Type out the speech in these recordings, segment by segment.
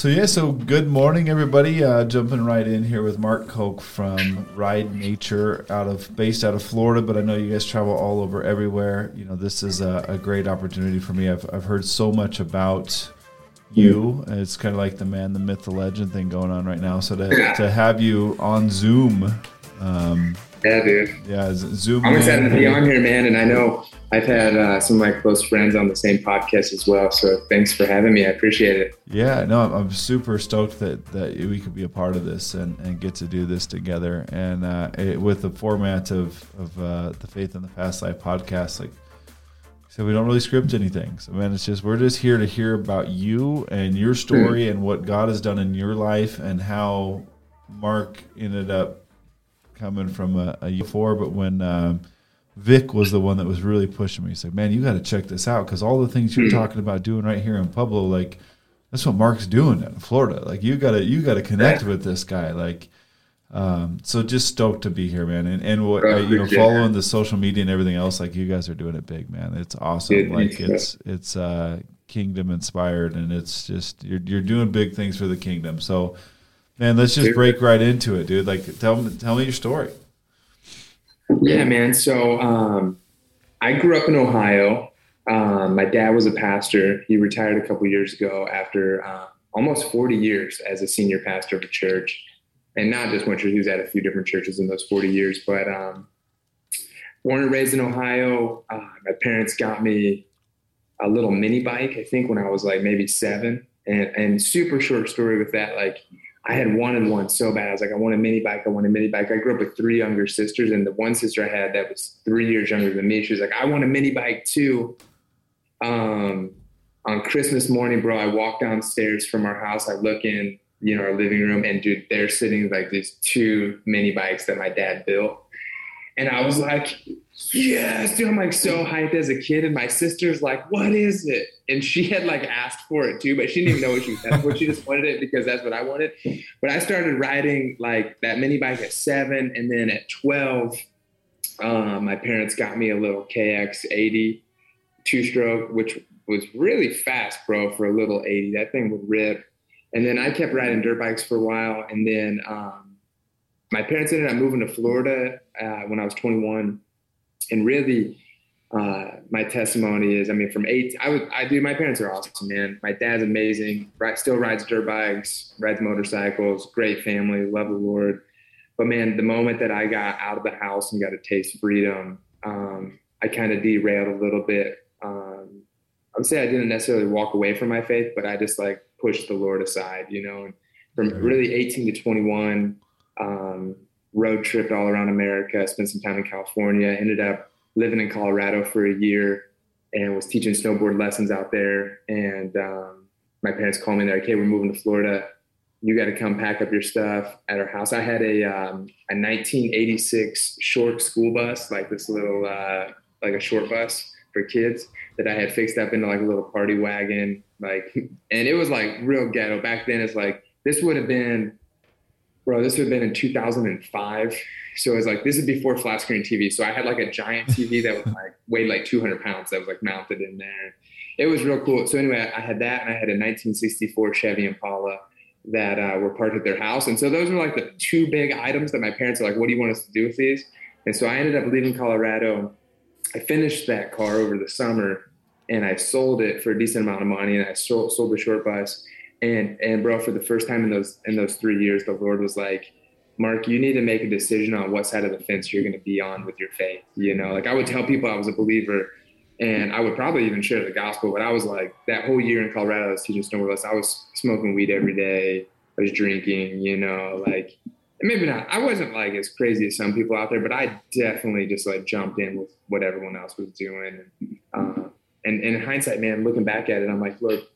So yeah, so good morning, everybody. Uh, jumping right in here with Mark Koch from Ride Nature, out of based out of Florida, but I know you guys travel all over everywhere. You know, this is a, a great opportunity for me. I've I've heard so much about you. It's kind of like the man, the myth, the legend thing going on right now. So to to have you on Zoom, um, yeah, dude. Yeah, Zoom. I'm excited to be on here, man. And I know I've had uh, some of my close friends on the same podcast as well. So thanks for having me. I appreciate it. Yeah, no, I'm super stoked that, that we could be a part of this and, and get to do this together. And uh, it, with the format of, of uh, the Faith in the Fast Life podcast, like so we don't really script anything. So man, it's just we're just here to hear about you and your story mm. and what God has done in your life and how Mark ended up coming from a, a U4, but when um, Vic was the one that was really pushing me, he said, "Man, you got to check this out because all the things you're hmm. talking about doing right here in Pueblo, like that's what Mark's doing in Florida. Like you gotta you gotta connect with this guy. Like, um, so just stoked to be here, man. And and what uh, you know, following the social media and everything else, like you guys are doing it big, man. It's awesome. like it's it's uh, kingdom inspired, and it's just you're you're doing big things for the kingdom. So Man, let's just break right into it, dude. Like, tell me, tell me your story. Yeah, man. So, um, I grew up in Ohio. Um, my dad was a pastor. He retired a couple years ago after uh, almost 40 years as a senior pastor of a church, and not just one church. He was at a few different churches in those 40 years. But um, born and raised in Ohio, uh, my parents got me a little mini bike. I think when I was like maybe seven, and and super short story with that, like I had wanted one so bad. I was like, I want a mini bike. I want a mini bike. I grew up with three younger sisters, and the one sister I had that was three years younger than me, she was like, I want a mini bike too. Um, on Christmas morning, bro, I walk downstairs from our house. I look in, you know, our living room, and dude, they're sitting like these two mini bikes that my dad built. And I was like, yes, dude. I'm like so hyped as a kid. And my sister's like, what is it? And she had like asked for it too, but she didn't even know what she was for. She just wanted it because that's what I wanted. But I started riding like that mini bike at seven. And then at 12, um, my parents got me a little KX80 two stroke, which was really fast, bro, for a little 80. That thing would rip. And then I kept riding dirt bikes for a while. And then, um, my parents ended up moving to Florida uh, when I was 21, and really, uh, my testimony is, I mean, from eight, I would, I do. My parents are awesome, man. My dad's amazing. Right, still rides dirt bikes, rides motorcycles. Great family, love the Lord. But man, the moment that I got out of the house and got to taste freedom, um, I kind of derailed a little bit. Um, I would say I didn't necessarily walk away from my faith, but I just like pushed the Lord aside, you know. And from really 18 to 21, um, road tripped all around America, spent some time in California, ended up living in Colorado for a year and was teaching snowboard lessons out there. And um, my parents called me, they're like, hey, we're moving to Florida. You got to come pack up your stuff at our house. I had a, um, a 1986 short school bus, like this little, uh, like a short bus for kids that I had fixed up into like a little party wagon. Like, and it was like real ghetto. Back then, it's like, this would have been bro, this would have been in 2005. So it was like, this is before flat screen TV. So I had like a giant TV that was like weighed like 200 pounds that was like mounted in there. It was real cool. So anyway, I had that and I had a 1964 Chevy Impala that uh, were parked at their house. And so those were like the two big items that my parents were like, what do you want us to do with these? And so I ended up leaving Colorado. I finished that car over the summer and I sold it for a decent amount of money and I sold, sold the short bus and and bro for the first time in those in those three years the lord was like mark you need to make a decision on what side of the fence you're going to be on with your faith you know? Like i would tell people i was a believer and i would probably even share the gospel but i was like that whole year in colorado i was teaching snowboard i was smoking weed every day i was drinking you know? Like maybe not i wasn't like as crazy as some people out there but i definitely just like jumped in with what everyone else was doing. Uh, and, and in hindsight man looking back at it i'm like look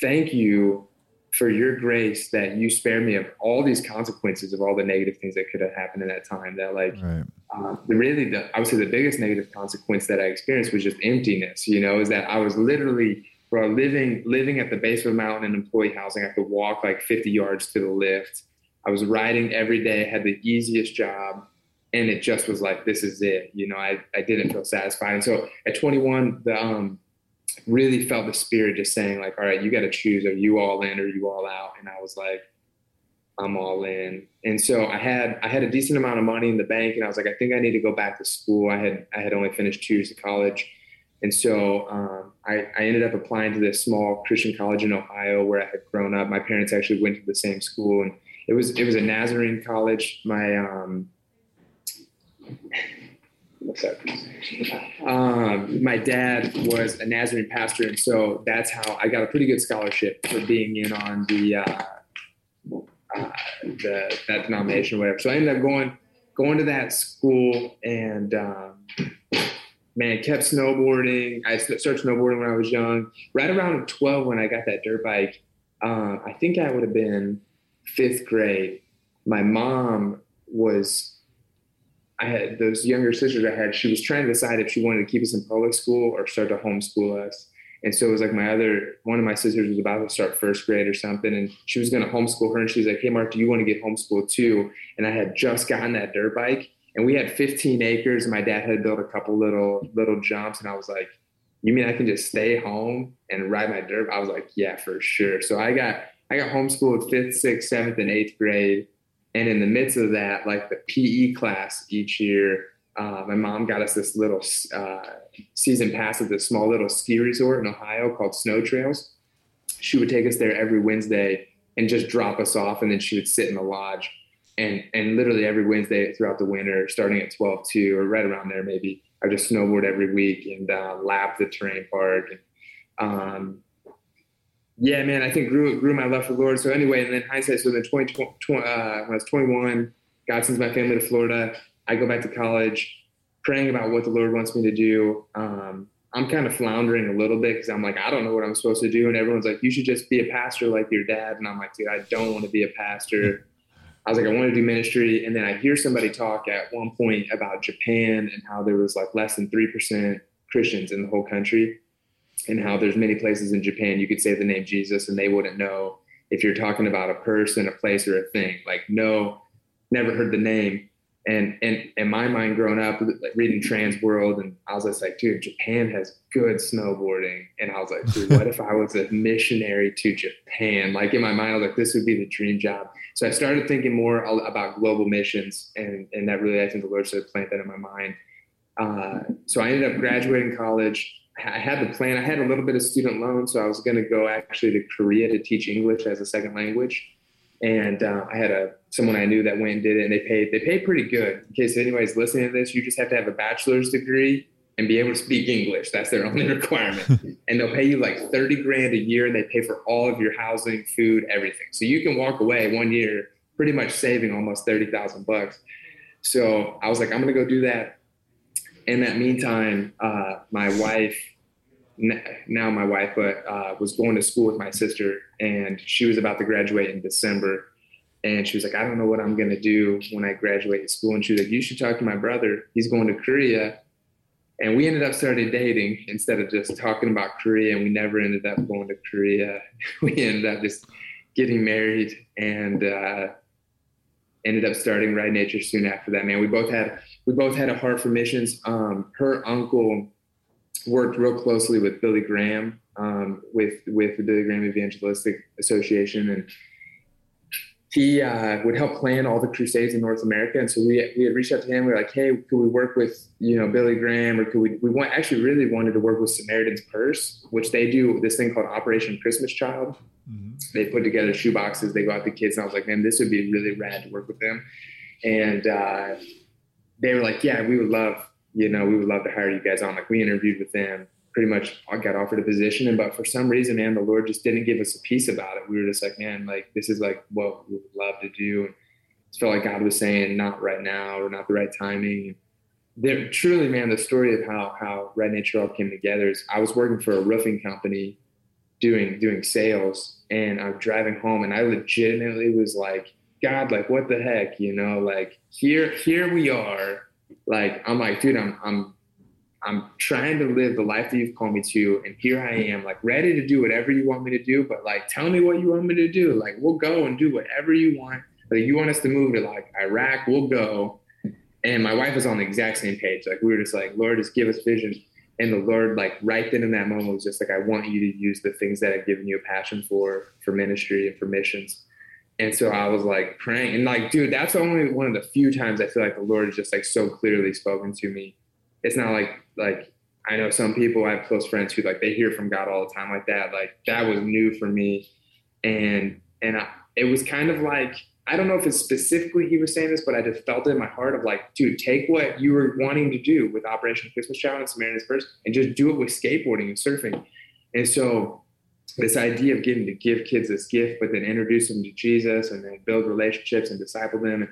thank you for your grace that you spare me of all these consequences of all the negative things that could have happened in that time that like right. uh, really the, i would say the biggest negative consequence that i experienced was just emptiness you know is that i was literally bro living living at the base of a mountain in employee housing. I could walk like 50 yards to the lift. I was riding every day had the easiest job and it just was like this is it you know i, I didn't feel satisfied. And so at 21 the um really felt the spirit just saying like, all right, you got to choose. Are you all in or you all out? And I was like, I'm all in. And so I had I had a decent amount of money in the bank, and I was like, I think I need to go back to school. I had I had only finished two years of college, and so um, I, I ended up applying to this small Christian college in Ohio where I had grown up. My parents actually went to the same school, and it was it was a Nazarene college. My um, um, my dad was a Nazarene pastor, and so that's how I got a pretty good scholarship for being in on the, uh, uh, the that denomination or whatever. So I ended up going going to that school, and um, man, kept snowboarding. I started snowboarding when I was young. Right around twelve, when I got that dirt bike, uh, I think I would have been fifth grade. My mom was I had those younger sisters I had, she was trying to decide if she wanted to keep us in public school or start to homeschool us. And so it was like my other one of my sisters was about to start first grade or something, and she was going to homeschool her. And she's like, "Hey, Mark, do you want to get homeschooled too?" And I had just gotten that dirt bike, and we had 15 acres, and my dad had built a couple little little jumps, and I was like, "You mean I can just stay home and ride my dirt?" I was like, "Yeah, for sure." So I got I got homeschooled fifth, sixth, seventh, and eighth grade and in the midst of that, like the PE class each year, uh, my mom got us this little uh, season pass at this small little ski resort in Ohio called Snow Trails. She would take us there every Wednesday and just drop us off, and then she would sit in the lodge. And and literally every Wednesday throughout the winter, starting at 12 2 or right around there, maybe I just snowboard every week and uh, lap the terrain park. And, um, yeah, man, I think grew grew my love for Lord. So anyway, and then hindsight, so then 20, 20 uh, when I was 21, God sends my family to Florida. I go back to college, praying about what the Lord wants me to do. Um, I'm kind of floundering a little bit because I'm like, I don't know what I'm supposed to do. And everyone's like, you should just be a pastor like your dad. And I'm like, dude, I don't want to be a pastor. I was like, I want to do ministry. And then I hear somebody talk at one point about Japan and how there was like less than 3% Christians in the whole country and how there's many places in Japan you could say the name Jesus and they wouldn't know if you're talking about a person, a place, or a thing. Like, no, never heard the name. And and in my mind, growing up, like reading Trans World, and I was just like, dude, Japan has good snowboarding. And I was like, dude, what if I was a missionary to Japan? Like in my mind, I was like, this would be the dream job. So I started thinking more about global missions, and and that really, I think the Lord started plant that in my mind. Uh, so I ended up graduating college I had the plan. I had a little bit of student loan, so I was going to go actually to Korea to teach English as a second language. And uh, I had a someone I knew that went and did it, and they paid they paid pretty good. In case anybody's listening to this, you just have to have a bachelor's degree and be able to speak English. That's their only requirement. and they'll pay you like thirty grand a year, and they pay for all of your housing, food, everything. So you can walk away one year pretty much saving almost thirty thousand bucks. So I was like, I'm going to go do that in that meantime, uh, my wife, now my wife, but uh, was going to school with my sister, and she was about to graduate in December. And she was like, I don't know what I'm going to do when I graduate school. And she was like, You should talk to my brother. He's going to Korea. And we ended up starting dating instead of just talking about Korea. And we never ended up going to Korea. we ended up just getting married and uh, ended up starting Ride Nature soon after that. Man, we both had we both had a heart for missions. Um, her uncle worked real closely with Billy Graham um, with with the Billy Graham Evangelistic Association, and he uh, would help plan all the crusades in North America. And so we we had reached out to him. We were like, hey, could we work with you know Billy Graham, or could we we want actually really wanted to work with Samaritan's Purse, which they do this thing called Operation Christmas Child. Mm-hmm. They put together shoe boxes. They go out to kids, and I was like, man, this would be really rad to work with them. And uh, they were like, yeah, we would love, you know, we would love to hire you guys on. Like we interviewed with them, pretty much got offered a position. And, but for some reason, man, the Lord just didn't give us a piece about it. We were just like, man, like this is like what we would love to do. And it felt like God was saying, not right now or not the right timing. There, truly, man, the story of how, how Ride Nature all came together is I was working for a roofing company doing, doing sales and I'm driving home and I legitimately was like, God, like what the heck, you know, like here, here we are. Like I'm like, dude, I'm I'm I'm trying to live the life that you've called me to, and here I am, like ready to do whatever you want me to do, but like tell me what you want me to do. Like we'll go and do whatever you want. Like you want us to move to like Iraq, we'll go. And my wife was on the exact same page. Like we were just like, Lord, just give us vision. and the Lord, like right then in that moment, was just like, I want you to use the things that I've given you a passion for, for ministry and for missions. And so I was like praying, and like, dude, that's only one of the few times I feel like the Lord has just like so clearly spoken to me. It's not like like I know some people I have close friends who like they hear from God all the time like that. Like that was new for me, and and I, it was kind of like I don't know if it's specifically he was saying this, but I just felt it in my heart of like, dude, take what you were wanting to do with Operation Christmas Child and Samaritan's Purse and just do it with skateboarding and surfing. And so this idea of getting to give kids this gift, but then introduce them to Jesus and then build relationships and disciple them. And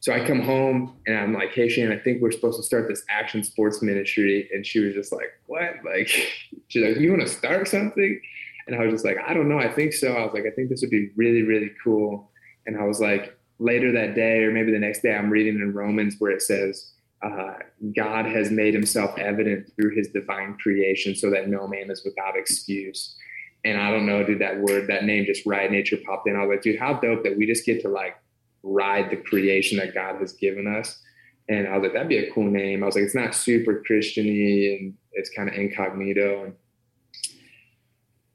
so I come home and I'm like, hey, Shane, I think we're supposed to start this action sports ministry. And she was just like, what? Like, she's like, you want to start something? And I was just like, I don't know. I think so. I was like, I think this would be really, really cool and I was like, later that day, or maybe the next day, I'm reading in Romans where it says, uh, God has made himself evident through his divine creation so that no man is without excuse. And I don't know, dude, that word, that name just ride nature popped in. I was like, dude, how dope that we just get to like ride the creation that God has given us. And I was like, that'd be a cool name. I was like, it's not super Christiany and it's kind of incognito. And,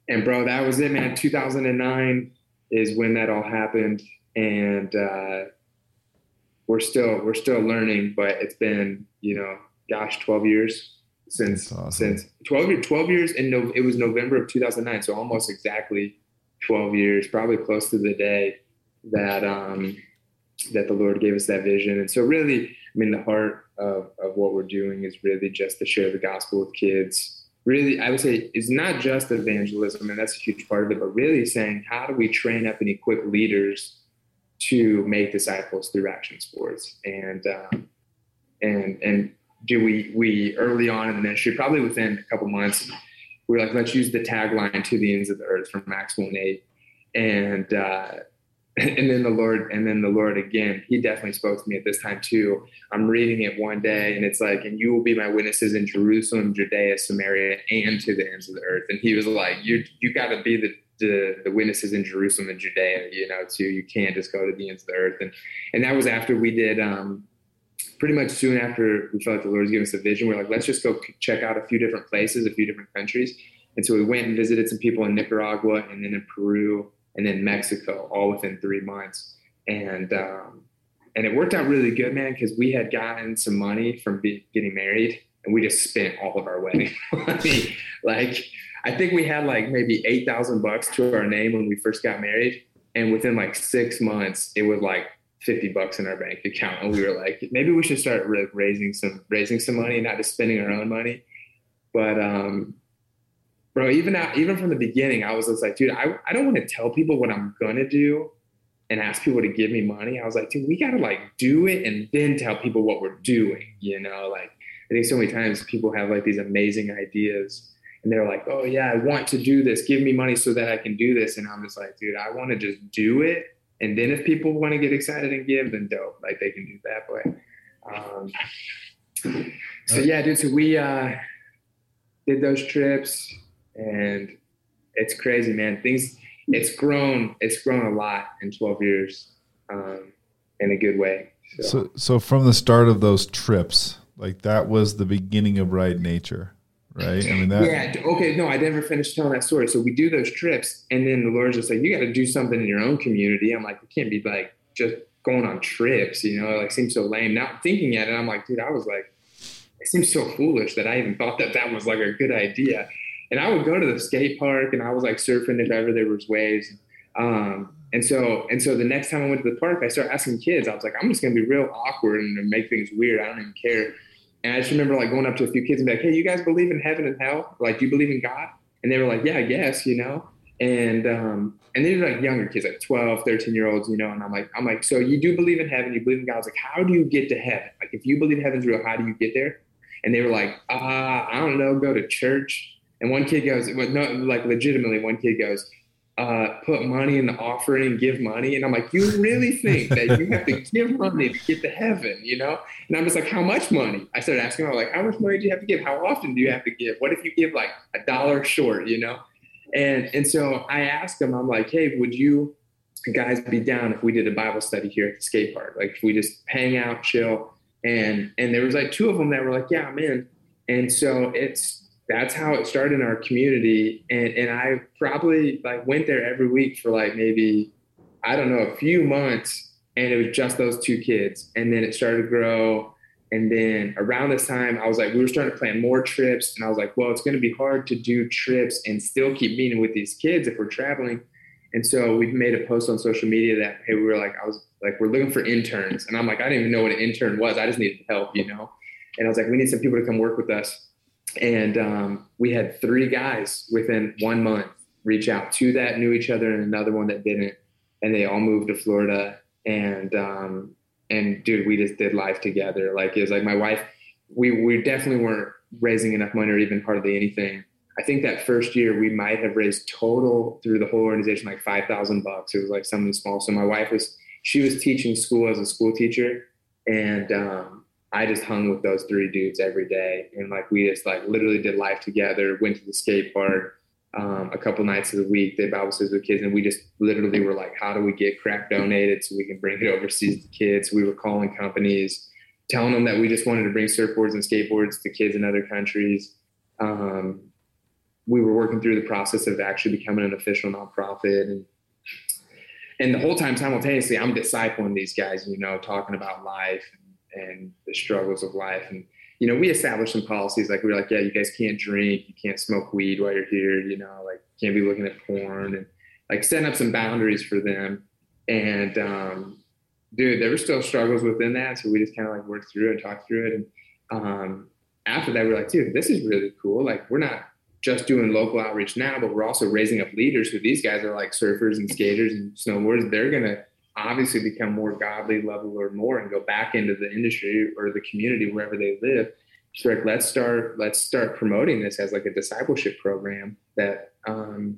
and bro, that was it, man. 2009 is when that all happened and uh, we're still we're still learning. But it's been you know, gosh, twelve years since awesome. since 12, 12 years and no, it was November of 2009, so almost exactly 12 years, probably close to the day that um, that the Lord gave us that vision. And so, really, I mean, the heart of, of what we're doing is really just to share the gospel with kids. Really, I would say it's not just evangelism, and that's a huge part of it, but really saying how do we train up and equip leaders to make disciples through action sports. And um, and and do we we early on in the ministry, probably within a couple months, we are like, let's use the tagline to the ends of the earth from Acts 1 8. And uh, and then the Lord, and then the Lord again, he definitely spoke to me at this time too. I'm reading it one day and it's like, and you will be my witnesses in Jerusalem, Judea, Samaria, and to the ends of the earth. And he was like, you, you got to be the the, the witnesses in Jerusalem and Judea, you know, too. You can't just go to the ends of the earth. And, and that was after we did, um, pretty much soon after we felt like the Lord was giving us a vision. We are like, let's just go check out a few different places, a few different countries. And so we went and visited some people in Nicaragua and then in Peru and then Mexico, all within three months. And, um, and it worked out really good, man, because we had gotten some money from be, getting married and we just spent all of our wedding money. like, I think we had like maybe 8,000 bucks to our name when we first got married. And within like six months, it was like 50 bucks in our bank account. And we were like, maybe we should start raising some, raising some money, not just spending our own money. But, um, bro, even out, even from the beginning, I was just like, dude, I, I don't want to tell people what I'm to do and ask people to give me money. I was like, dude, we got to like do it and then tell people what we're doing. You know, like I think so many times people have like these amazing ideas and they're like, oh yeah, I want to do this. Give me money so that I can do this. And I'm just like, dude, I want to just do it. And then if people want to get excited and give, then dope, like they can do that way. Um, so yeah, dude. So we uh, did those trips, and it's crazy, man. Things it's grown. It's grown a lot in 12 years, um, in a good way. So. so, so from the start of those trips, like that was the beginning of Ride Nature right? I mean, that. Yeah. Okay. No, I never finished telling that story. So we do those trips, and then the Lord's just like, you got to do something in your own community. I'm like, we can't be like just going on trips, you know? It like seems so lame. Now thinking at it, I'm like, dude, I was like, it seems so foolish that I even thought that that was like a good idea. And I would go to the skate park, and I was like surfing if ever there was waves. Um, and so, and so the next time I went to the park, I started asking kids. I was like, I'm just gonna be real awkward and make things weird. I don't even care. And I just remember like going up to a few kids and be like, "Hey, you guys believe in heaven and hell? Like, do you believe in God?" And they were like, "Yeah, I guess," you know. And um, and these are like younger kids, like 12, 13 year olds, you know. And I'm like, I'm like, so you do believe in heaven? You believe in God? I was like, how do you get to heaven? Like, if you believe heaven's real, how do you get there? And they were like, uh, I don't know, go to church. And one kid goes, well, no, like legitimately, one kid goes, uh, put money in the offering, give money. And I'm like, you really think that you have to give money to get to heaven, you know? And I'm just like, how much money? I started asking him, like, how much money do you have to give? How often do you have to give? What if you give like a dollar short, you know? And and so I asked him, I'm like, hey, would you guys be down if we did a Bible study here at the skate park? Like if we just hang out, chill. And and there was like two of them that were like, yeah, I'm in. and so it's that's how it started in our community. And and I probably like went there every week for like maybe I don't know a few months, and it was just those two kids. And then it started to grow. And then around this time, I was like, we were starting to plan more trips, and I was like, well, it's going to be hard to do trips and still keep meeting with these kids if we're traveling. And so we made a post on social media that hey, we were like, I was like, we're looking for interns, and I'm like, I didn't even know what an intern was. I just needed help, you know. And I was like, we need some people to come work with us and um, we had three guys within one month reach out to that knew each other and another one that didn't. And they all moved to florida. And um, and dude we just did life together. Like it was like my wife we we definitely weren't raising enough money or even hardly anything. I think that first year we might have raised total through the whole organization like 5000 bucks. It was like something small. So my wife was she was teaching school as a school teacher. And um, I just hung with those three dudes every day, and like we just like literally did life together. Went to the skate park um, a couple nights of the week. Did Bible studies with kids, and we just literally were like, "How do we get crack donated so we can bring it overseas to kids?" We were calling companies, telling them that we just wanted to bring surfboards and skateboards to kids in other countries. Um, we were working through the process of actually becoming an official nonprofit, and and the whole time simultaneously, I'm discipling these guys, you know, talking about life and the struggles of life. And, you know, we established some policies like we were like, yeah, you guys can't drink, you can't smoke weed while you're here, you know, like can't be looking at porn and like setting up some boundaries for them. And um, dude, there were still struggles within that. So we just kind of like worked through it and talked through it. And um, after that, we are like, dude, this is really cool. Like we're not just doing local outreach now, but we're also raising up leaders who these guys are like surfers and skaters and snowboarders. They're to obviously become more godly level or more and go back into the industry or the community wherever they live. So like let's start let's start promoting this as like a discipleship program that um,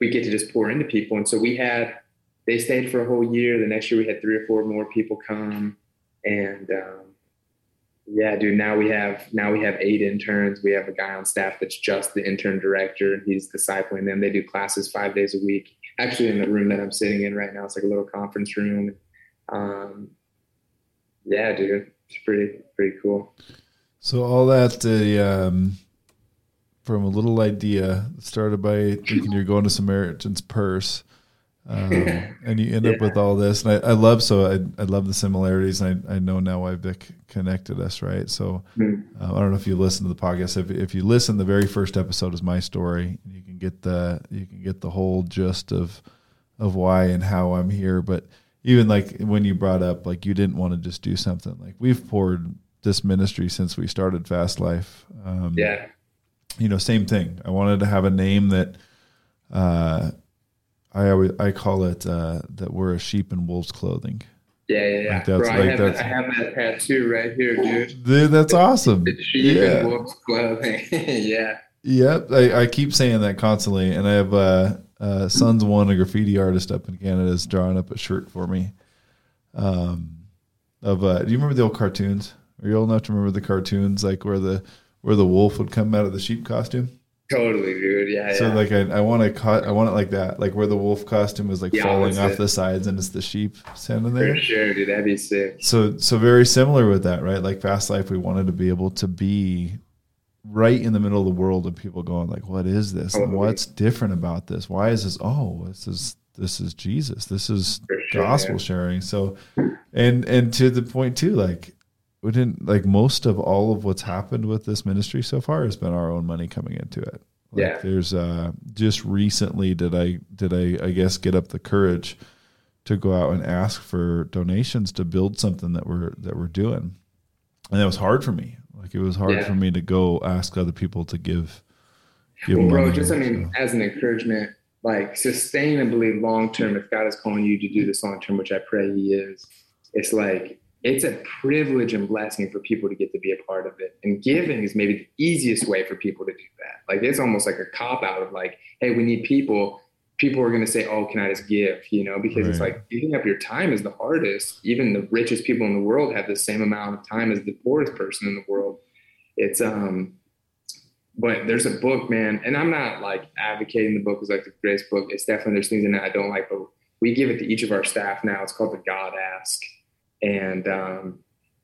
we get to just pour into people. And so we had they stayed for a whole year. The next year we had three or four more people come. And um, yeah dude now we have now we have eight interns. We have a guy on staff that's just the intern director and he's discipling them. They do classes five days a week actually in the room that I'm sitting in right now. It's like a little conference room. Um, yeah, dude, it's pretty pretty cool. So all that uh, um, from a little idea started by thinking you're going to Samaritan's Purse. Um, and you end yeah. up with all this. And I, I love so I, I love the similarities. And I, I know now why Vic connected us, right? So mm. uh, I don't know if you listen to the podcast. If, if you listen, the very first episode is my story. You get the you can get the whole gist of of why and how I'm here. But even like when you brought up like you didn't want to just do something like we've poured this ministry since we started Fast Life. Um, yeah, you know, same thing. I wanted to have a name that. Uh, I always I call it uh, that we're a sheep in wolves clothing. Yeah, yeah, yeah. Like Bro, I, have I have that tattoo right here, dude. Dude, that's awesome. The sheep yeah. in wolves clothing. yeah. Yep, I, I, keep saying that constantly, and I have uh, uh, Sons One, a graffiti artist up in Canada, is drawing up a shirt for me. Um, of uh, do you remember the old cartoons? Are you old enough to remember the cartoons, like where the where the wolf would come out of the sheep costume? Totally, dude. Yeah. So yeah. like I, I want to cut I want it like that, like where the wolf costume is like yeah, falling off it. the sides and it's the sheep standing there. For sure, dude. That'd be sick. So so very similar with that, right? Like Fast Life, we wanted to be able to be right in the middle of the world of people going like, "What is this? And what's different about this? Why is this? Oh, this is this is Jesus. This is sure, gospel yeah. sharing." So, and and to the point too, like we didn't like most of all of what's happened with this ministry so far has been our own money coming into it. Like yeah. There's uh just recently did I did I I guess get up the courage to go out and ask for donations to build something that we're that we're doing. And that was hard for me. Like it was hard yeah. for me to go ask other people to give give well, bro, just I mean, so. as an encouragement, like sustainably long term, if God is calling you to do this long term, which I pray he is, it's like it's a privilege and blessing for people to get to be a part of it. And giving is maybe the easiest way for people to do that. Like it's almost like a cop out of like, hey, we need people. People are going to say, oh, can I just give? You know, because right. it's like giving up your time is the hardest. Even the richest people in the world have the same amount of time as the poorest person in the world. It's um, but there's a book, man, and I'm not like advocating the book as like the greatest book. It's definitely there's things in it I don't like, but we give it to each of our staff now. It's called the God Ask and um,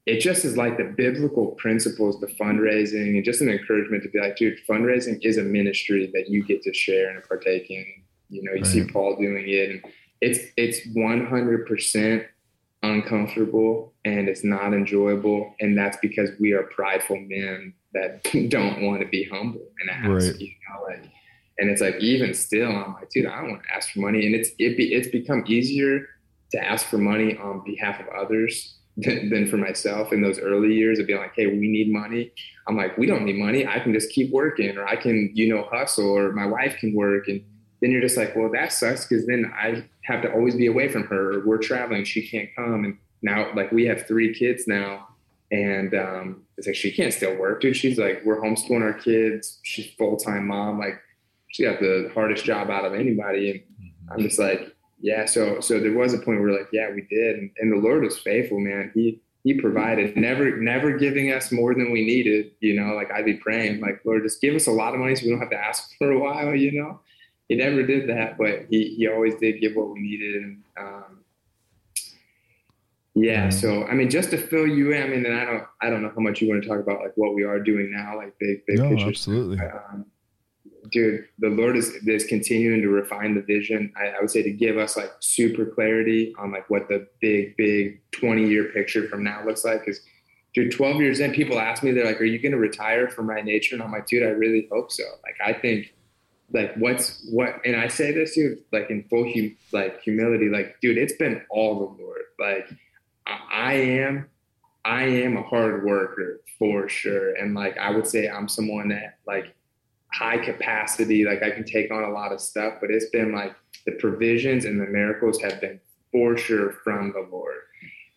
it just is like the biblical principles, the fundraising, and just an encouragement to be like, dude, fundraising is a ministry that you get to share and partake in. You know, you right. see Paul doing it, and it's it's one hundred percent uncomfortable and it's not enjoyable, and that's because we are prideful men that don't want to be humble and ask. Right. You know, like, and it's like even still, I'm like, dude, I don't want to ask for money, and it's it be, it's become easier to ask for money on behalf of others than, than, for myself in those early years of being like, hey, we need money. I'm like, we don't need money. I can just keep working, or I can, you know, hustle, or my wife can work. And then you're just like, well, that sucks because then I have to always be away from her. We're traveling, she can't come. And now, like, we have three kids now. And um, it's like, she can't still work, dude. She's like, we're homeschooling our kids. She's full time mom. Like, she got the hardest job out of anybody. And mm-hmm. I'm just like, yeah, so so there was a point where like, yeah, we did, and, and, the Lord was faithful, man. He he provided, never never giving us more than we needed. You know, like I'd be praying, like Lord, just give us a lot of money so we don't have to ask for a while. You know, He never did that, but He he always did give what we needed, and um, yeah. So I mean, just to fill you in, I mean, and I don't I don't know how much you want to talk about like what we are doing now, like big big no, picture. Absolutely. But, um, dude, the Lord is is continuing to refine the vision. I, I, would say to give us like super clarity on like what the big, big 20 year picture from now looks like. Because dude, 12 years in, people ask me, they're like, "Are you going to retire from Ride Nature?" And I'm like, dude, I really hope so. Like, I think like what's what, and I say this to you like in full hum, like humility, like, dude, it's been all the Lord. Like, I, I am. I am a hard worker for sure. And like I would say I'm someone that like high capacity. Like I can take on a lot of stuff, but it's been like the provisions and the miracles have been for sure from the Lord.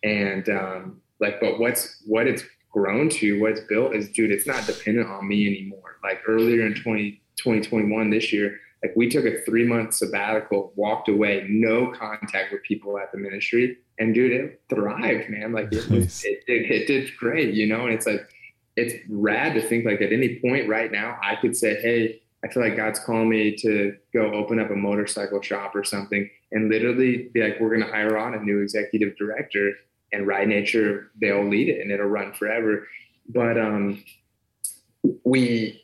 And um, like, but what's what it's grown to, what's built is, dude, it's not dependent on me anymore. Like earlier in 20, 2021, this year, like we took a three month sabbatical, walked away, no contact with people at the ministry, and dude, it thrived, man. Like it, was, it, it, it did great, you know. And it's like it's rad to think like at any point right now I could say, hey, I feel like God's calling me to go open up a motorcycle shop or something, and literally be like, we're going to hire on a new executive director, and Ride Nature they'll lead it, and it'll run forever. But um, we,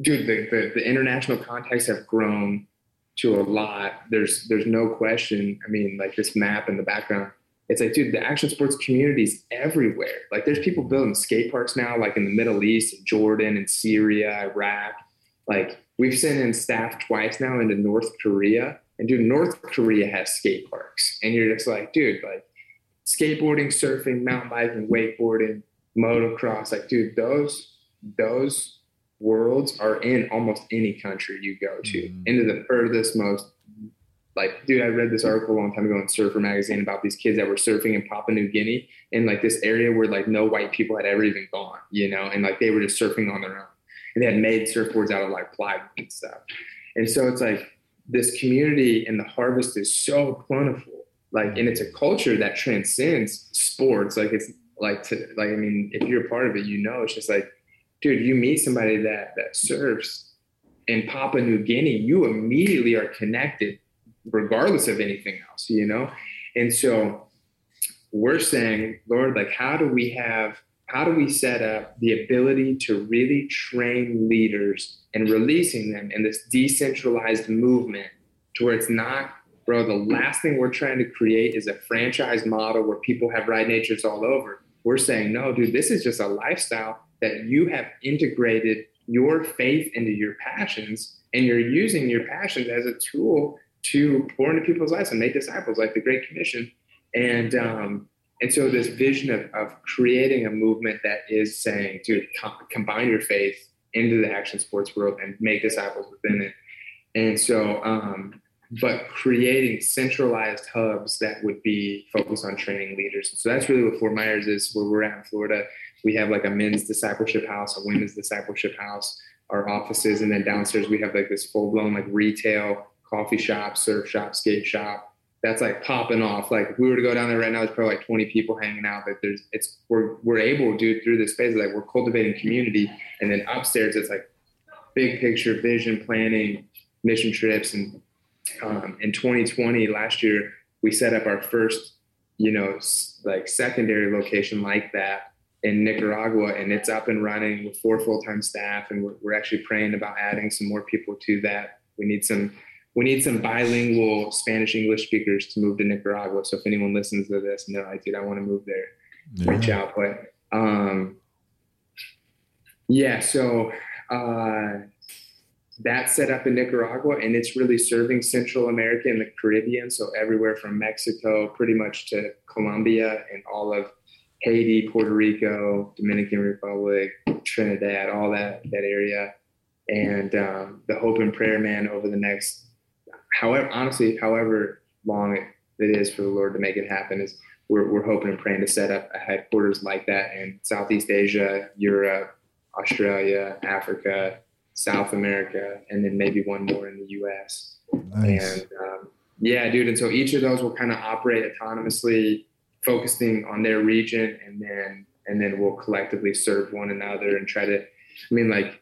dude, the, the the international contacts have grown to a lot. There's there's no question. I mean, like this map in the background it's like, dude, the action sports community is everywhere. Like, there's people building skate parks now, like in the Middle East, in Jordan, and Syria, Iraq. Like, we've sent in staff twice now into North Korea, and dude, North Korea has skate parks, and you're just like, dude, like skateboarding, surfing, mountain biking, wakeboarding, motocross. Like, dude, those those worlds are in almost any country you go to, mm-hmm. into the furthest most like, dude, I read this article a long time ago in Surfer Magazine about these kids that were surfing in Papua New Guinea in like this area where like no white people had ever even gone, you know, and like they were just surfing on their own. And they had made surfboards out of like plywood and stuff. And so it's like this community and the harvest is so plentiful. Like, and it's a culture that transcends sports. Like, it's like to like, I mean, if you're a part of it, you know, it's just like, dude, you meet somebody that that surfs in Papua New Guinea, you immediately are connected regardless of anything else, you know? And so we're saying, Lord, like, how do we have, how do we set up the ability to really train leaders and releasing them in this decentralized movement to where it's not, bro, the last thing we're trying to create is a franchise model where people have Ride Natures all over. We're saying, no, dude, this is just a lifestyle that you have integrated your faith into your passions and you're using your passions as a tool to pour into people's lives and make disciples, like the Great Commission. And um, and so this vision of, of creating a movement that is saying, dude, com- combine your faith into the action sports world and make disciples within it. And so, um, but creating centralized hubs that would be focused on training leaders. So that's really what Fort Myers is, where we're at in Florida. We have like a men's discipleship house, a women's discipleship house, our offices, and then downstairs we have like this full blown like retail coffee shop, surf shop, skate shop. That's like popping off. Like if we were to go down there right now, there's probably like 20 people hanging out. But there's it's we're we're able to do through this space like we're cultivating community. And then upstairs it's like big picture vision planning, mission trips. And um, in 2020, last year, we set up our first, you know, like secondary location like that in Nicaragua, and it's up and running with four full time staff, and we're, we're actually praying about adding some more people to that. We need some we need some bilingual Spanish English speakers to move to Nicaragua. So if anyone listens to this and they're like, dude, I want to move there, yeah. reach out. But um, yeah, so uh, that's set up in Nicaragua and it's really serving Central America and the Caribbean. So everywhere from Mexico pretty much to Colombia and all of Haiti, Puerto Rico, Dominican Republic, Trinidad, all that, that area. And um, the hope and prayer, man, over the next, however, honestly, however long it, it is for the Lord to make it happen is we're, we're hoping and praying to set up a headquarters like that in Southeast Asia, Europe, Australia, Africa, South America, and then maybe one more in the US. Nice. And um, yeah, dude. And so each of those will kind of operate autonomously, focusing on their region, and then and then we'll collectively serve one another and try to. I mean, like,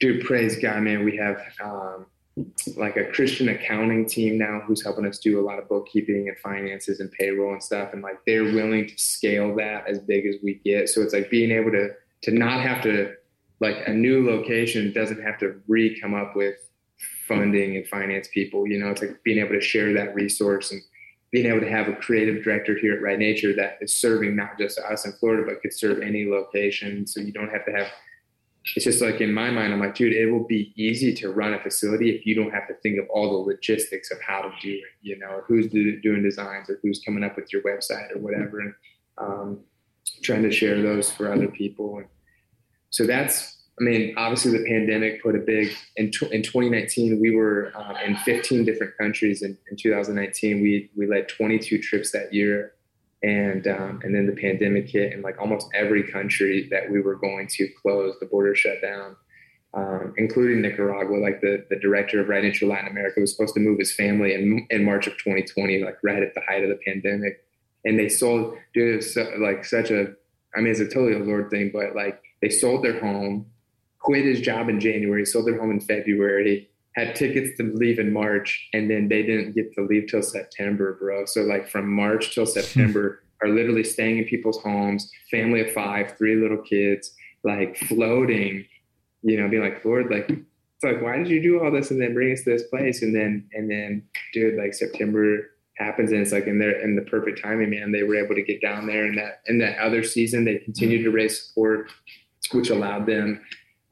dude, praise God, man. We have um, like a Christian accounting team now who's helping us do a lot of bookkeeping and finances and payroll and stuff, and like they're willing to scale that as big as we get. So it's like being able to to not have to like a new location doesn't have to re come up with funding and finance people. You know, it's like being able to share that resource and being able to have a creative director here at Ride Nature that is serving not just us in Florida, but could serve any location. So you don't have to have. It's just like in my mind, I'm like, dude, it will be easy to run a facility if you don't have to think of all the logistics of how to do it. You know, who's doing designs or who's coming up with your website or whatever, and um, trying to share those for other people. And so that's I mean, obviously the pandemic put a big in, in 2019 we were um, in 15 different countries. In, in 2019 we we led 22 trips that year, and um, and then the pandemic hit, and like almost every country that we were going to close, the border shut down, um, including Nicaragua. Like the the director of Ride Nature Latin America was supposed to move his family in in March of 2020, like right at the height of the pandemic, and they sold dude, so, like such a I mean, it's a totally a Lord thing, but like they sold their home, quit his job in January, sold their home in February, had tickets to leave in March, and then they didn't get to leave till September, bro. So like from March till hmm. September are literally staying in people's homes, family of five, three little kids, like floating, you know, being like, Lord, like it's like, why did you do all this and then bring us to this place? And then and then dude, like September happens and it's like in their in the perfect timing, man. They were able to get down there and that in that other season they continued to raise support, which allowed them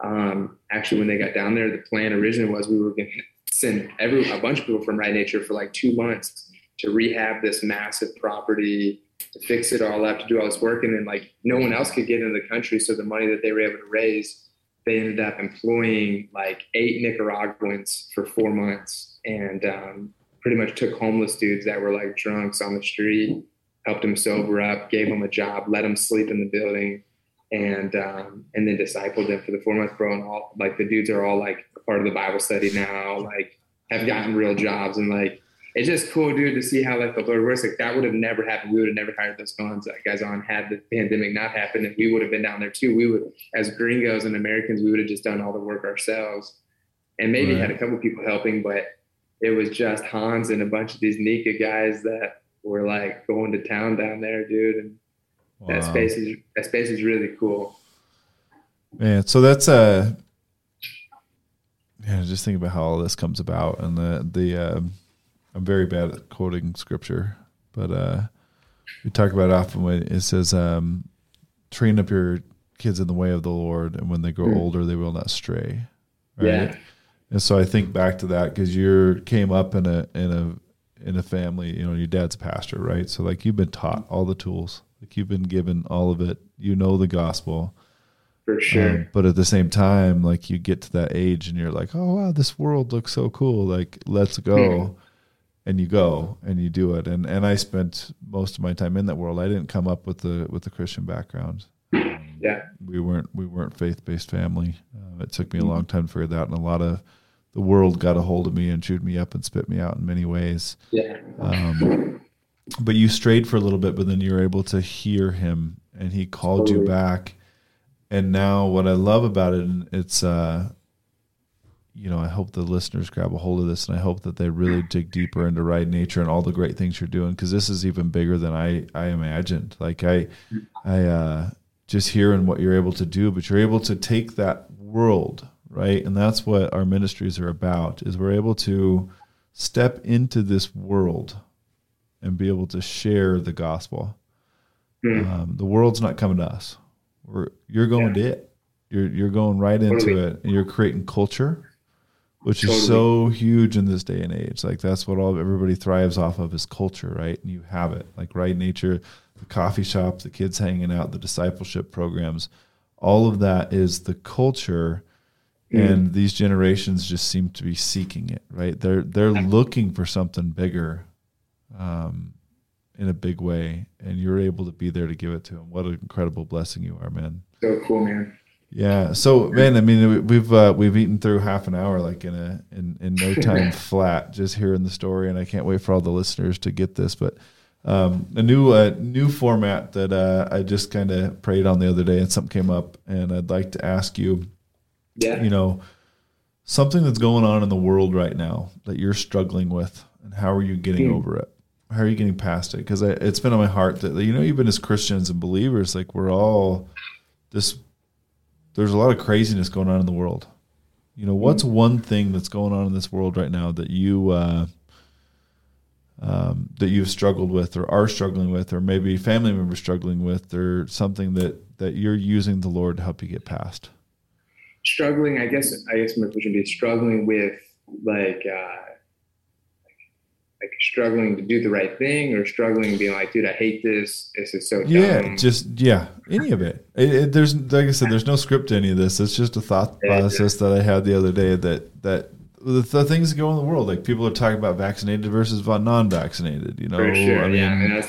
um, actually when they got down there, the plan originally was we were gonna send every a bunch of people from Ride Nature for like two months to rehab this massive property, to fix it all up, to do all this work, and then like no one else could get into the country, so the money that they were able to raise they ended up employing like eight Nicaraguans for four months and um, pretty much took homeless dudes that were like drunks on the street, helped them sober up, gave them a job, let them sleep in the building, and um, and then discipled them for the four months, bro. And all like the dudes are all like part of the Bible study now, like have gotten real jobs, and like it's just cool, dude, to see how like the Lord works. Like that would have never happened. We would have never hired those guys, guys on had the pandemic not happened, and we would have been down there too. We would, as gringos and Americans, we would have just done all the work ourselves, and maybe right. had a couple people helping, but it was just Hans and a bunch of these Nika guys that were like going to town down there, dude. And wow. that space is that space is really cool. Man, so that's a yeah. Just think about how all this comes about, and the the um, I'm very bad at quoting scripture, but uh, we talk about it often when it says, um, "Train up your kids in the way of the Lord, and when they grow mm. older, they will not stray." Right? Yeah. And so I think back to that because you came up in a in a in a family, you know, your dad's a pastor, right? So like you've been taught all the tools, like you've been given all of it. You know the gospel. For sure. Um, but at the same time, like you get to that age and you're like, oh wow, this world looks so cool. Like let's go. Mm-hmm. And you go and you do it. And and I spent most of my time in that world. I didn't come up with the with the Christian background. Um, yeah. We weren't we weren't faith based family. Uh, it took me a long time to figure that out, and a lot of the world got a hold of me and chewed me up and spit me out in many ways. Yeah. Um, but you strayed for a little bit, but then you were able to hear him, and he called totally. you back. And now, what I love about it, and it's, uh, you know, I hope the listeners grab a hold of this, and I hope that they really dig deeper into Ride Nature and all the great things you're doing, because this is even bigger than I I imagined. Like I, I, uh, just hearing what you're able to do, but you're able to take that world, right? And that's what our ministries are about is we're able to step into this world and be able to share the gospel. Mm. Um, the world's not coming to us. We're, you're going yeah. to it. You're you're going right into totally. it, and you're creating culture, which totally. is so huge in this day and age. Like that's what all everybody thrives off of is culture, right? And you have it, like Ride Nature, the coffee shop, the kids hanging out, the discipleship programs, all of that is the culture. Mm. And these generations just seem to be seeking it, right? They're they're looking for something bigger, um, in a big way, and you're able to be there to give it to him. What an incredible blessing you are, man! So cool, man. Yeah. So, man, I mean, we've uh, we've eaten through half an hour, like in a in in no time flat, just hearing the story, and I can't wait for all the listeners to get this. But um, a new uh, new format that uh, I just kind of prayed on the other day, and something came up, and I'd like to ask you. Yeah. You know, something that's going on in the world right now that you're struggling with, and how are you getting mm. over it? How are you getting past it? Because it's been on my heart that you know, even as Christians and believers, like we're all this there's a lot of craziness going on in the world. You know, what's mm-hmm. one thing that's going on in this world right now that you uh, um, that you've struggled with, or are struggling with, or maybe family members struggling with, or something that that you're using the Lord to help you get past? Struggling, I guess. I guess my question would be struggling with like uh, like struggling to do the right thing or struggling being like, dude, I hate this. This is so dumb. yeah, dumb. just yeah, any of it. It, it. There's like I said, there's no script to any of this. It's just a thought process that I had the other day that that the, the, things that go in the world, like people are talking about vaccinated versus non-vaccinated. You know, For sure. I mean, yeah, I mean,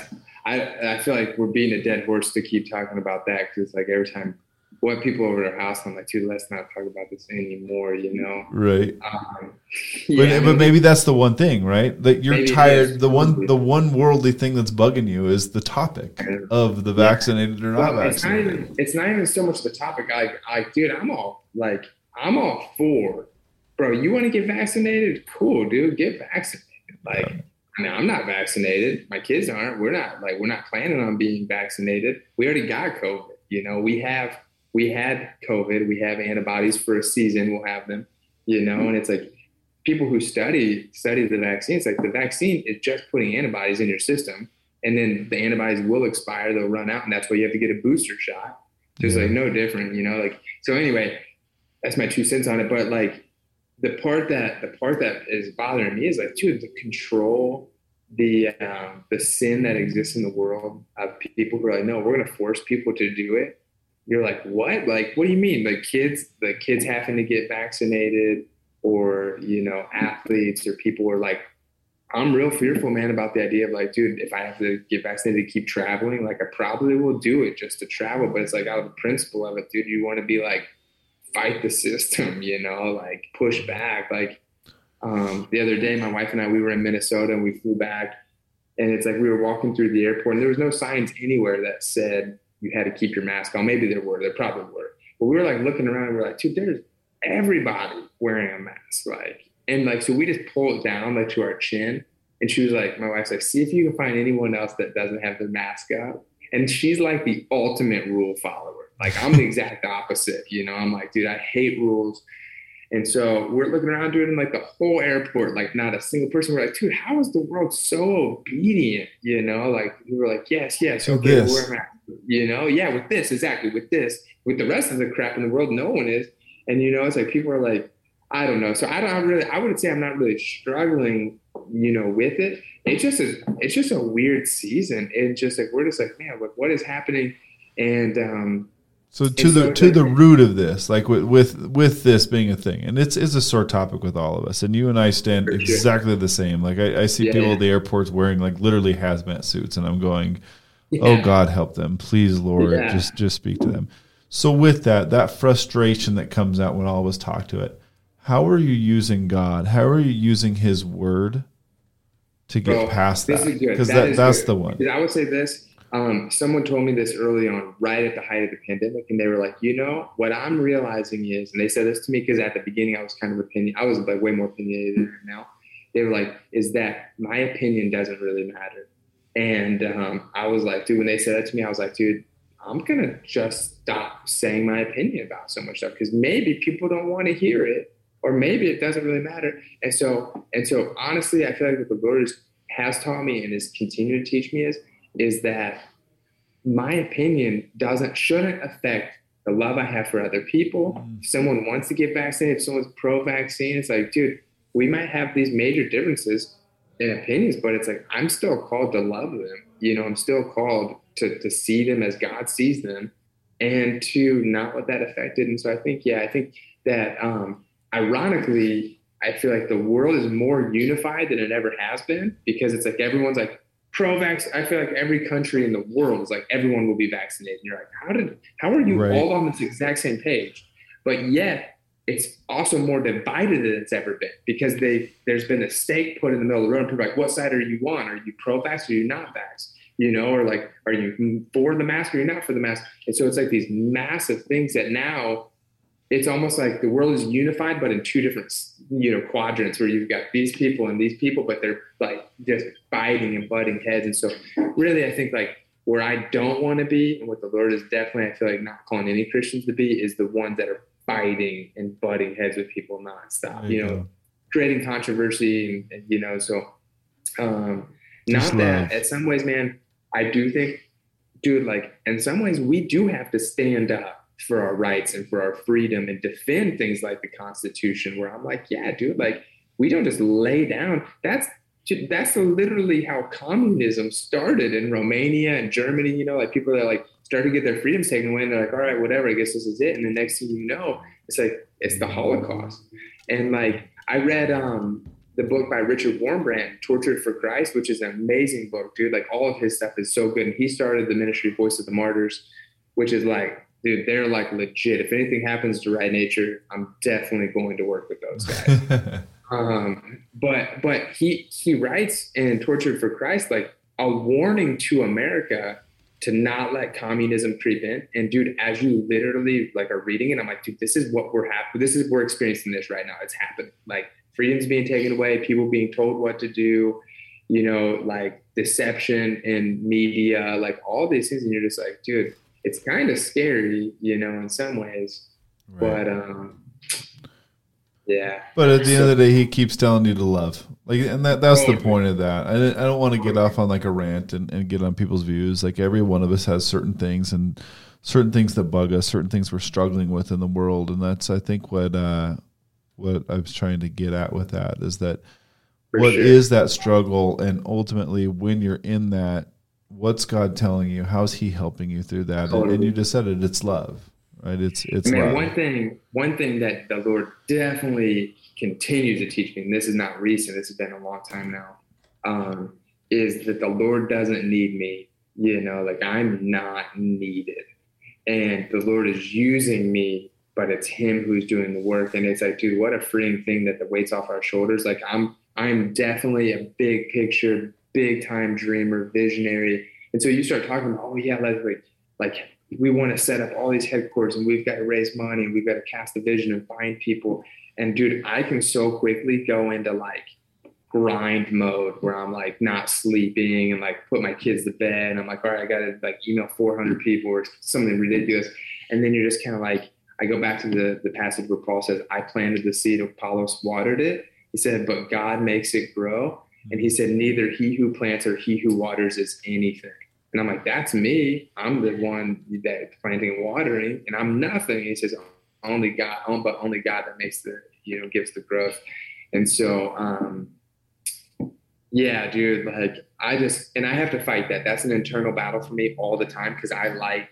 I I feel like we're being a dead horse to keep talking about that because it's like every time what people over their house. I'm like, dude, let's not talk about this anymore, you know? Right. Um, yeah, but, but, maybe that's the one thing, right? That you're tired. The one, the one worldly thing that's bugging you is the topic of the vaccinated yeah. or not well, vaccinated. It's not, even, it's not even so much the topic. I, I, dude, I'm all like, I'm all for, bro. You want to get vaccinated? Cool, dude. Get vaccinated. Like, yeah. I mean, I'm not vaccinated. My kids aren't. We're not like we're not planning on being vaccinated. We already got COVID. You know, we have we had COVID, we have antibodies for a season, we'll have them, you know, and it's like people who study study the vaccine, it's like the vaccine is just putting antibodies in your system. And then the antibodies will expire, they'll run out, and that's why you have to get a booster shot. Just like no different, you know, like so anyway, that's my two cents on it. But like the part that the part that is bothering me is like, dude, the control the um, the sin that exists in the world of people who are like, no, we're going to force people to do it you're like, what? Like, what do you mean? The kids, the kids having to get vaccinated, or you know, athletes or people are like, I'm real fearful, man, about the idea of like, dude, if I have to get vaccinated to keep traveling, like I probably will do it just to travel. But it's like out of the principle of it, dude, you want to be like fight the system, you know, like push back. Like um, the other day, my wife and I, we were in Minnesota and we flew back, and it's like we were walking through the airport, and there was no signs anywhere that said you had to keep your mask on. Maybe there were, there probably were. But we were like looking around we are like, dude, there's everybody wearing a mask. Like, and like, so we just pull it down like to our chin. And she was like, my wife's like, see if you can find anyone else that doesn't have their mask up. And she's like the ultimate rule follower. Like I'm the exact opposite, you know. I'm like, dude, I hate rules. And so we're looking around doing like the whole airport, like not a single person. We're like, dude, how is the world so obedient? You know, like we were like, yes, yes, okay, we're you know, yeah, with this, exactly, with this, with the rest of the crap in the world, no one is. And you know, it's like people are like, I don't know. So I don't really, I wouldn't say I'm not really struggling, you know, with it. It's just a, it's just a weird season. It's just like we're just like, man, like what is happening? And um, so to the to the root of this, like with with with this being a thing, and it's it's a sore topic with all of us, and you and I stand sure. exactly the same. Like I, I see yeah, people yeah. at the airports wearing like literally hazmat suits, and I'm going, yeah. Oh God, help them, please, Lord, just just speak to them. So with that, that frustration that comes out when all of us talk to it, how are you using God? How are you using His Word to get Bro, past that? Because that, that that's good. the one. I would say this. Um, someone told me this early on, right at the height of the pandemic, and they were like, you know, what I'm realizing is, and they said this to me because at the beginning I was kind of opinion, I was like way more opinionated than now. They were like, is that my opinion doesn't really matter and um, I was like, dude, when they said that to me, I was like, dude, I'm gonna just stop saying my opinion about so much stuff because maybe people don't want to hear it, or maybe it doesn't really matter. And so, and so, honestly, I feel like what the Lord has taught me and is continuing to teach me is is that my opinion doesn't shouldn't affect the love I have for other people. Mm. If someone wants to get vaccinated, if someone's pro-vaccine, it's like, dude, we might have these major differences in opinions, but it's like I'm still called to love them. You know, I'm still called to to see them as God sees them, and to not let that affect it. And so I think, yeah, I think that um, ironically, I feel like the world is more unified than it ever has been because it's like everyone's like pro-vax. I feel like every country in the world is like everyone will be vaccinated. And you're like, how did how are you right. all on this exact same page? But yet it's also more divided than it's ever been because they there's been a stake put in the middle of the road. And people are like, what side are you on? Are you pro-vax or are you not vax? You know, or like, are you for the mask or you're not for the mask? And so it's like these massive things that now it's almost like the world is unified, but in two different, you know, quadrants where you've got these people and these people, but they're like just fighting and butting heads. And so, really, I think like where I don't want to be, and what the Lord is definitely, I feel like not calling any Christians to be, is the ones that are fighting and butting heads with people nonstop. You, you, know, creating controversy, and, and, you know, so um, not that. In some ways, man, I do think, dude, like in some ways, we do have to stand up for our rights and for our freedom and defend things like the Constitution, where I'm like, yeah, dude, like we don't just lay down. That's that's literally how communism started in Romania and Germany. You know, like people that like start to get their freedoms taken away, and they're like, all right, whatever, I guess this is it. And the next thing you know, it's like it's the Holocaust. And like I read um the book by Richard Wurmbrand, Tortured for Christ, which is an amazing book, dude. Like all of his stuff is so good. And he started the ministry Voice of the Martyrs, which is like dude, they're like legit. If anything happens to Ride Nature, I'm definitely going to work with those guys. um, but but he he writes in Tortured for Christ like a warning to America to not let communism creep in. And dude, as you literally like are reading it, I'm like, dude, this is what we're happening. This is we're experiencing this right now. It's happening. Like freedom's being taken away, people being told what to do, you know, like deception in media, like all these things, and you're just like, dude, it's kind of scary, you know, in some ways. Right. But um, yeah. But at the so, end of the day, he keeps telling you to love. Like, and that that's the point of that. I, I don't want to get off on like a rant and, and get on people's views. Like every one of us has certain things and certain things that bug us, certain things we're struggling with in the world, and that's I think what uh, what I was trying to get at with that is that For what sure. is that struggle, and ultimately when you're in that, what's God telling you? How's He helping you through that? Totally. And, you just said it. It's love, right? It's it's. Man, love. one thing, one thing that the Lord definitely continues to teach me, and this is not recent. This has been a long time now. Um, is that the Lord doesn't need me? You know, like I'm not needed, and the Lord is using me but it's him who's doing the work and it's like dude what a freeing thing that the weight's off our shoulders like i'm i'm definitely a big picture big time dreamer, visionary. And so you start talking about, oh yeah, like, like we want to set up all these headquarters and we've got to raise money and we've got to cast a vision and find people. And dude, I can so quickly go into like grind mode where I'm like not sleeping and like put my kids to bed. And I'm like, all right, I got to like email 400 people or something ridiculous. And then you're just kind of like, I go back to the, the passage where Paul says, I planted the seed, Apollos watered it. He said, but God makes it grow. And he said, Neither he who plants or he who waters is anything. And I'm like, That's me. I'm the one that planting and watering, and I'm nothing. And he says, Only God, but only God that makes the, you know, gives the growth. And so, um, yeah, dude, like I just, and I have to fight that. That's an internal battle for me all the time because I like,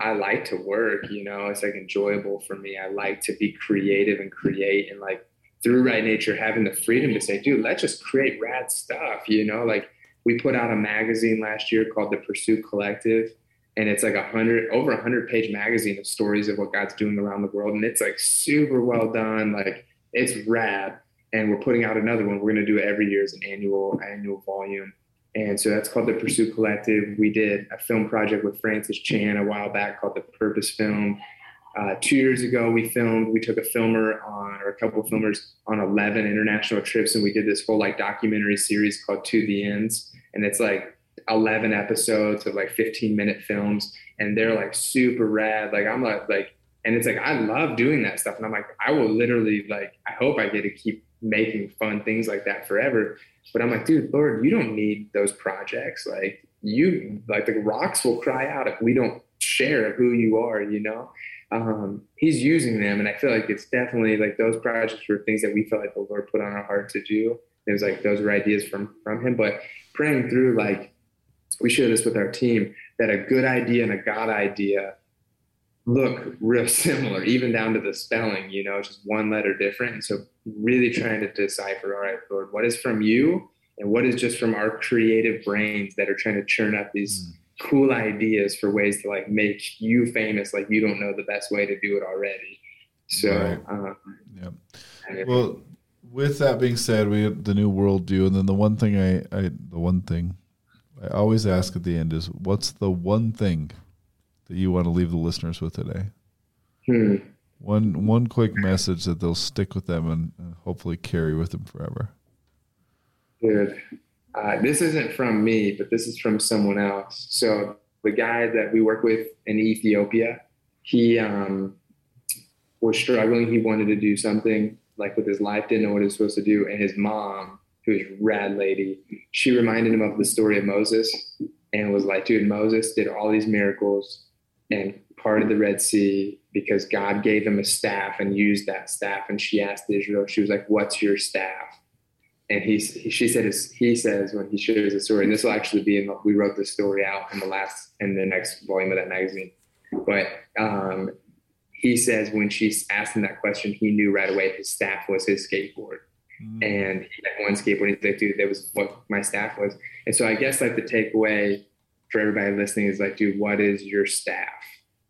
I like to work, you know, it's like enjoyable for me. I like to be creative and create and like through Ride Nature having the freedom to say, dude, let's just create rad stuff. You know, like we put out a magazine last year called the Pursuit Collective, and it's like a hundred over a hundred page magazine of stories of what God's doing around the world, and it's like super well done. Like it's rad. And we're putting out another one. We're to do it every year as an annual annual volume. And so that's called the Pursuit Collective. We did a film project with Francis Chan a while back called the Purpose Film uh, two years ago, we filmed. We took a filmer on, or a couple of filmers on eleven international trips, and we did this whole like documentary series called "To the Ends." And it's like 11 episodes of like 15 minute films and they're like super rad. Like I'm like, like, and it's like, I love doing that stuff. And I'm like, I will literally like, I hope I get to keep making fun things like that forever. But I'm like, dude, Lord, you don't need those projects. Like you, like the rocks will cry out if we don't share who you are, you know? Um, he's using them. And I feel like it's definitely like those projects were things that we felt like the Lord put on our heart to do. It was like those were ideas from from him. But praying through like we share this with our team that a good idea and a God idea look real similar, even down to the spelling, you know, just one letter different. And so really trying to decipher, all right, Lord, what is from you and what is just from our creative brains that are trying to churn up these mm. Cool ideas for ways to like make you famous, like you don't know the best way to do it already. So, right. um, yeah. Well, with that being said, we have the new world worldview, and then the one thing I, I the one thing I always ask at the end is, what's the one thing that you want to leave the listeners with today? Hmm. One one quick message that they'll stick with them and, and hopefully carry with them forever. Good. Uh, this isn't from me, but this is from someone else. So the guy that we work with in Ethiopia, he um, was struggling. He wanted to do something like with his life, didn't know what he was supposed to do, and his mom who's rad lady, she reminded him of the story of Moses and was like, dude, Moses did all these miracles and parted the Red Sea because God gave him a staff and used that staff. And she asked Israel, she was like, what's your staff? And he, she said, he says when he shares the story, and this will actually be in, the, we wrote this story out in the last, in the next volume of that magazine. But um, he says when she asked him that question, he knew right away his staff was his skateboard Mm-hmm. And he had one skateboard. He's like, dude, that was what my staff was. And so I guess like the takeaway for everybody listening is like, dude, what is your staff?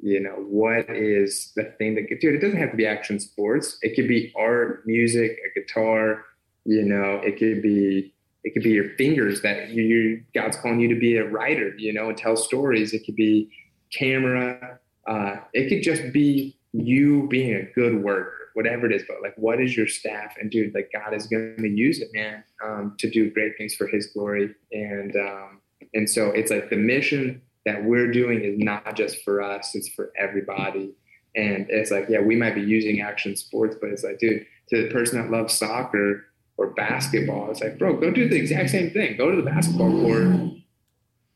You know, what is the thing that, dude, it doesn't have to be action sports. It could be art, music, a guitar, you know, it could be, it could be your fingers that you, you God's calling you to be a writer, you know, and tell stories. It could be camera. Uh, it could just be you being a good worker whatever it is, but like, what is your staff? And dude, like, God is going to use it, man, um, to do great things for His glory. And um, and so it's like the mission that we're doing is not just for us; it's for everybody. And it's like, yeah, we might be using action sports, but it's like, dude, to the person that loves soccer or basketball, it's like, bro, go do the exact same thing. Go to the basketball court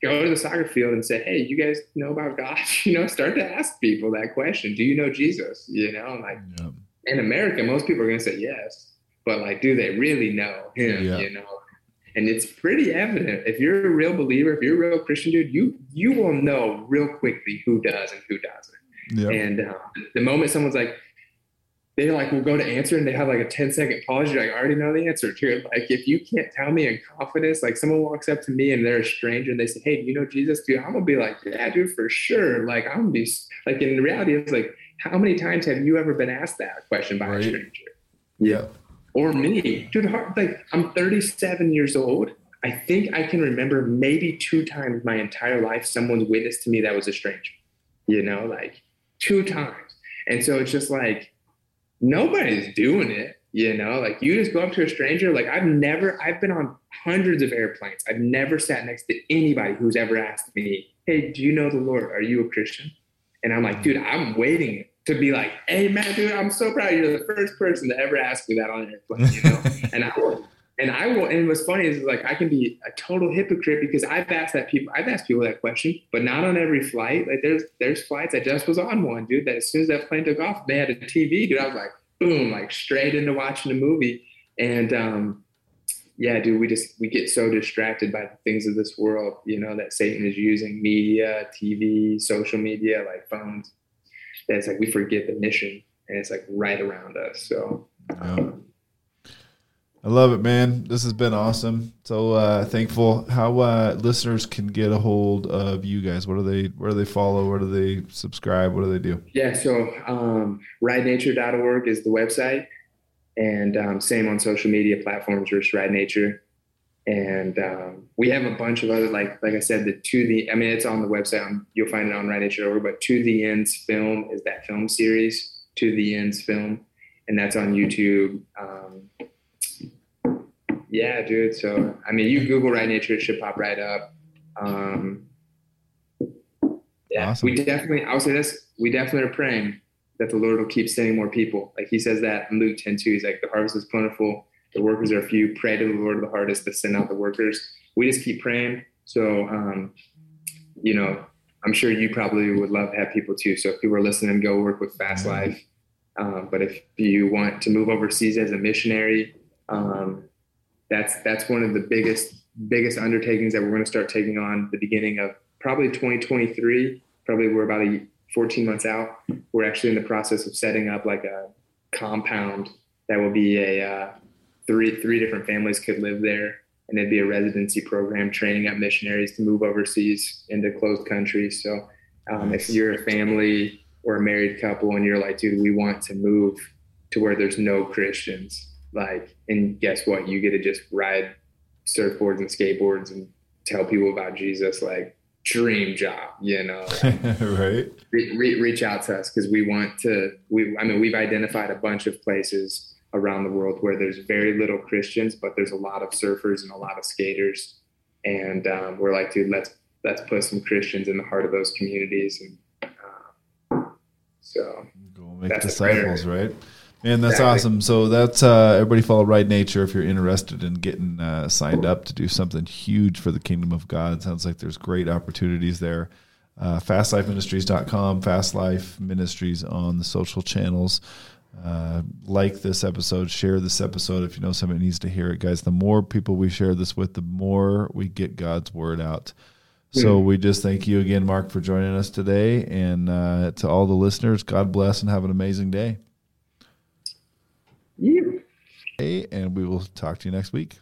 go to the soccer field and say, "Hey, you guys know about God?" You know, start to ask people that question. Do you know Jesus? You know, like yeah in America, most people are going to say yes, but like, do they really know him? Yeah. You know, and it's pretty evident if you're a real believer, if you're a real Christian dude, you you will know real quickly who does and who doesn't. Yeah. And uh, the moment someone's like, they like will go to answer and they have like a 10 second pause. You're like, I already know the answer to it. Like, if you can't tell me in confidence, like someone walks up to me and they're a stranger and they say, Hey, do you know Jesus? Dude, I'm gonna be like, Yeah, dude, for sure. Like, I'm gonna be like, in reality, it's like, how many times have you ever been asked that question by right. a stranger? Yeah. Or me, dude. Like I'm 37 years old. I think I can remember maybe two times my entire life someone's witnessed to me that was a stranger. You know, like two times. And so it's just like nobody's doing it. You know, like you just go up to a stranger. Like I've never, I've been on hundreds of airplanes. I've never sat next to anybody who's ever asked me, "Hey, do you know the Lord? Are you a Christian?" And I'm like, dude, I'm waiting to be like, hey man, dude, I'm so proud. You're the first person to ever ask me that on an airplane, you know? and I will and I will and what's funny is like I can be a total hypocrite because I've asked that people I've asked people that question, but not on every flight. Like there's there's flights I just was on one, dude, that as soon as that plane took off, they had a TV, dude. I was like, boom, like straight into watching a movie. And um yeah, dude, we just we get so distracted by the things of this world, you know, that Satan is using media, TV, social media, like phones That's like we forget the mission and it's like right around us. So um, I love it, man. This has been awesome. So uh, thankful. How uh, listeners can get a hold of you guys? What do they? Where do they follow? Where do they subscribe? What do they do? Yeah. So um, ridenature.org is the website, and um, same on social media platforms. Just Ride Nature and um, we have a bunch of other like like I said the to the I mean it's on the website on, you'll find it on Ride Nature over but to the ends film is that film series to the ends film and that's on YouTube um, yeah dude so I mean you Google Ride Nature it should pop right up Um, yeah, Awesome. we definitely. I'll say this: we definitely are praying that the Lord will keep sending more people. Like He says that in Luke 10 2. He's like, the harvest is plentiful, the workers are few. Pray to the Lord of the harvest to send out the workers. We just keep praying. So, um, you know, I'm sure you probably would love to have people too. So if people are listening, go work with Fast Life. Um, but if you want to move overseas as a missionary, um, that's that's one of the biggest biggest undertakings that we're going to start taking on the beginning of probably 2023. Probably we're about a 14 months out. We're actually in the process of setting up like a compound that will be a uh, three three different families could live there, and it'd be a residency program training up missionaries to move overseas into closed countries. So um, if you're a family or a married couple and you're like, dude, we want to move to where there's no Christians, like, and guess what? You get to just ride surfboards and skateboards and tell people about Jesus, like, dream job, you know. right. Re- re- reach out to us because we want to. We, I mean, we've identified a bunch of places around the world where there's very little Christians, but there's a lot of surfers and a lot of skaters, and um, we're like, dude, let's let's put some Christians in the heart of those communities, and uh, so Go make disciples, right? Man, that's Exactly. awesome. So that's uh, everybody follow Ride Nature if you're interested in getting uh, signed up to do something huge for the kingdom of God. It Sounds like there's great opportunities there. Uh, fastlifeministries.com, Fast Life Ministries on the social channels. Uh, like this episode, share this episode if you know somebody needs to hear it, guys. The more people we share this with, the more we get God's word out. So we just thank you again, Mark, for joining us today. And uh, to all the listeners, God bless and have an amazing day. Yeah. Hey, and we will talk to you next week.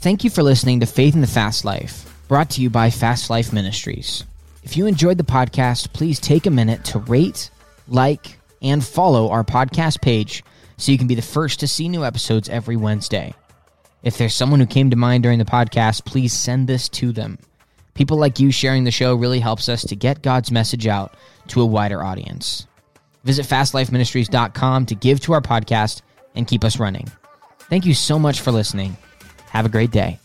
Thank you for listening to Faith in the Fast Life, brought to you by Fast Life Ministries. If you enjoyed the podcast, please take a minute to rate, like, and follow our podcast page so you can be the first to see new episodes every Wednesday. If there's someone who came to mind during the podcast, please send this to them. People like you sharing the show really helps us to get God's message out to a wider audience. Visit fastlifeministries.com to give to our podcast and keep us running. Thank you so much for listening. Have a great day.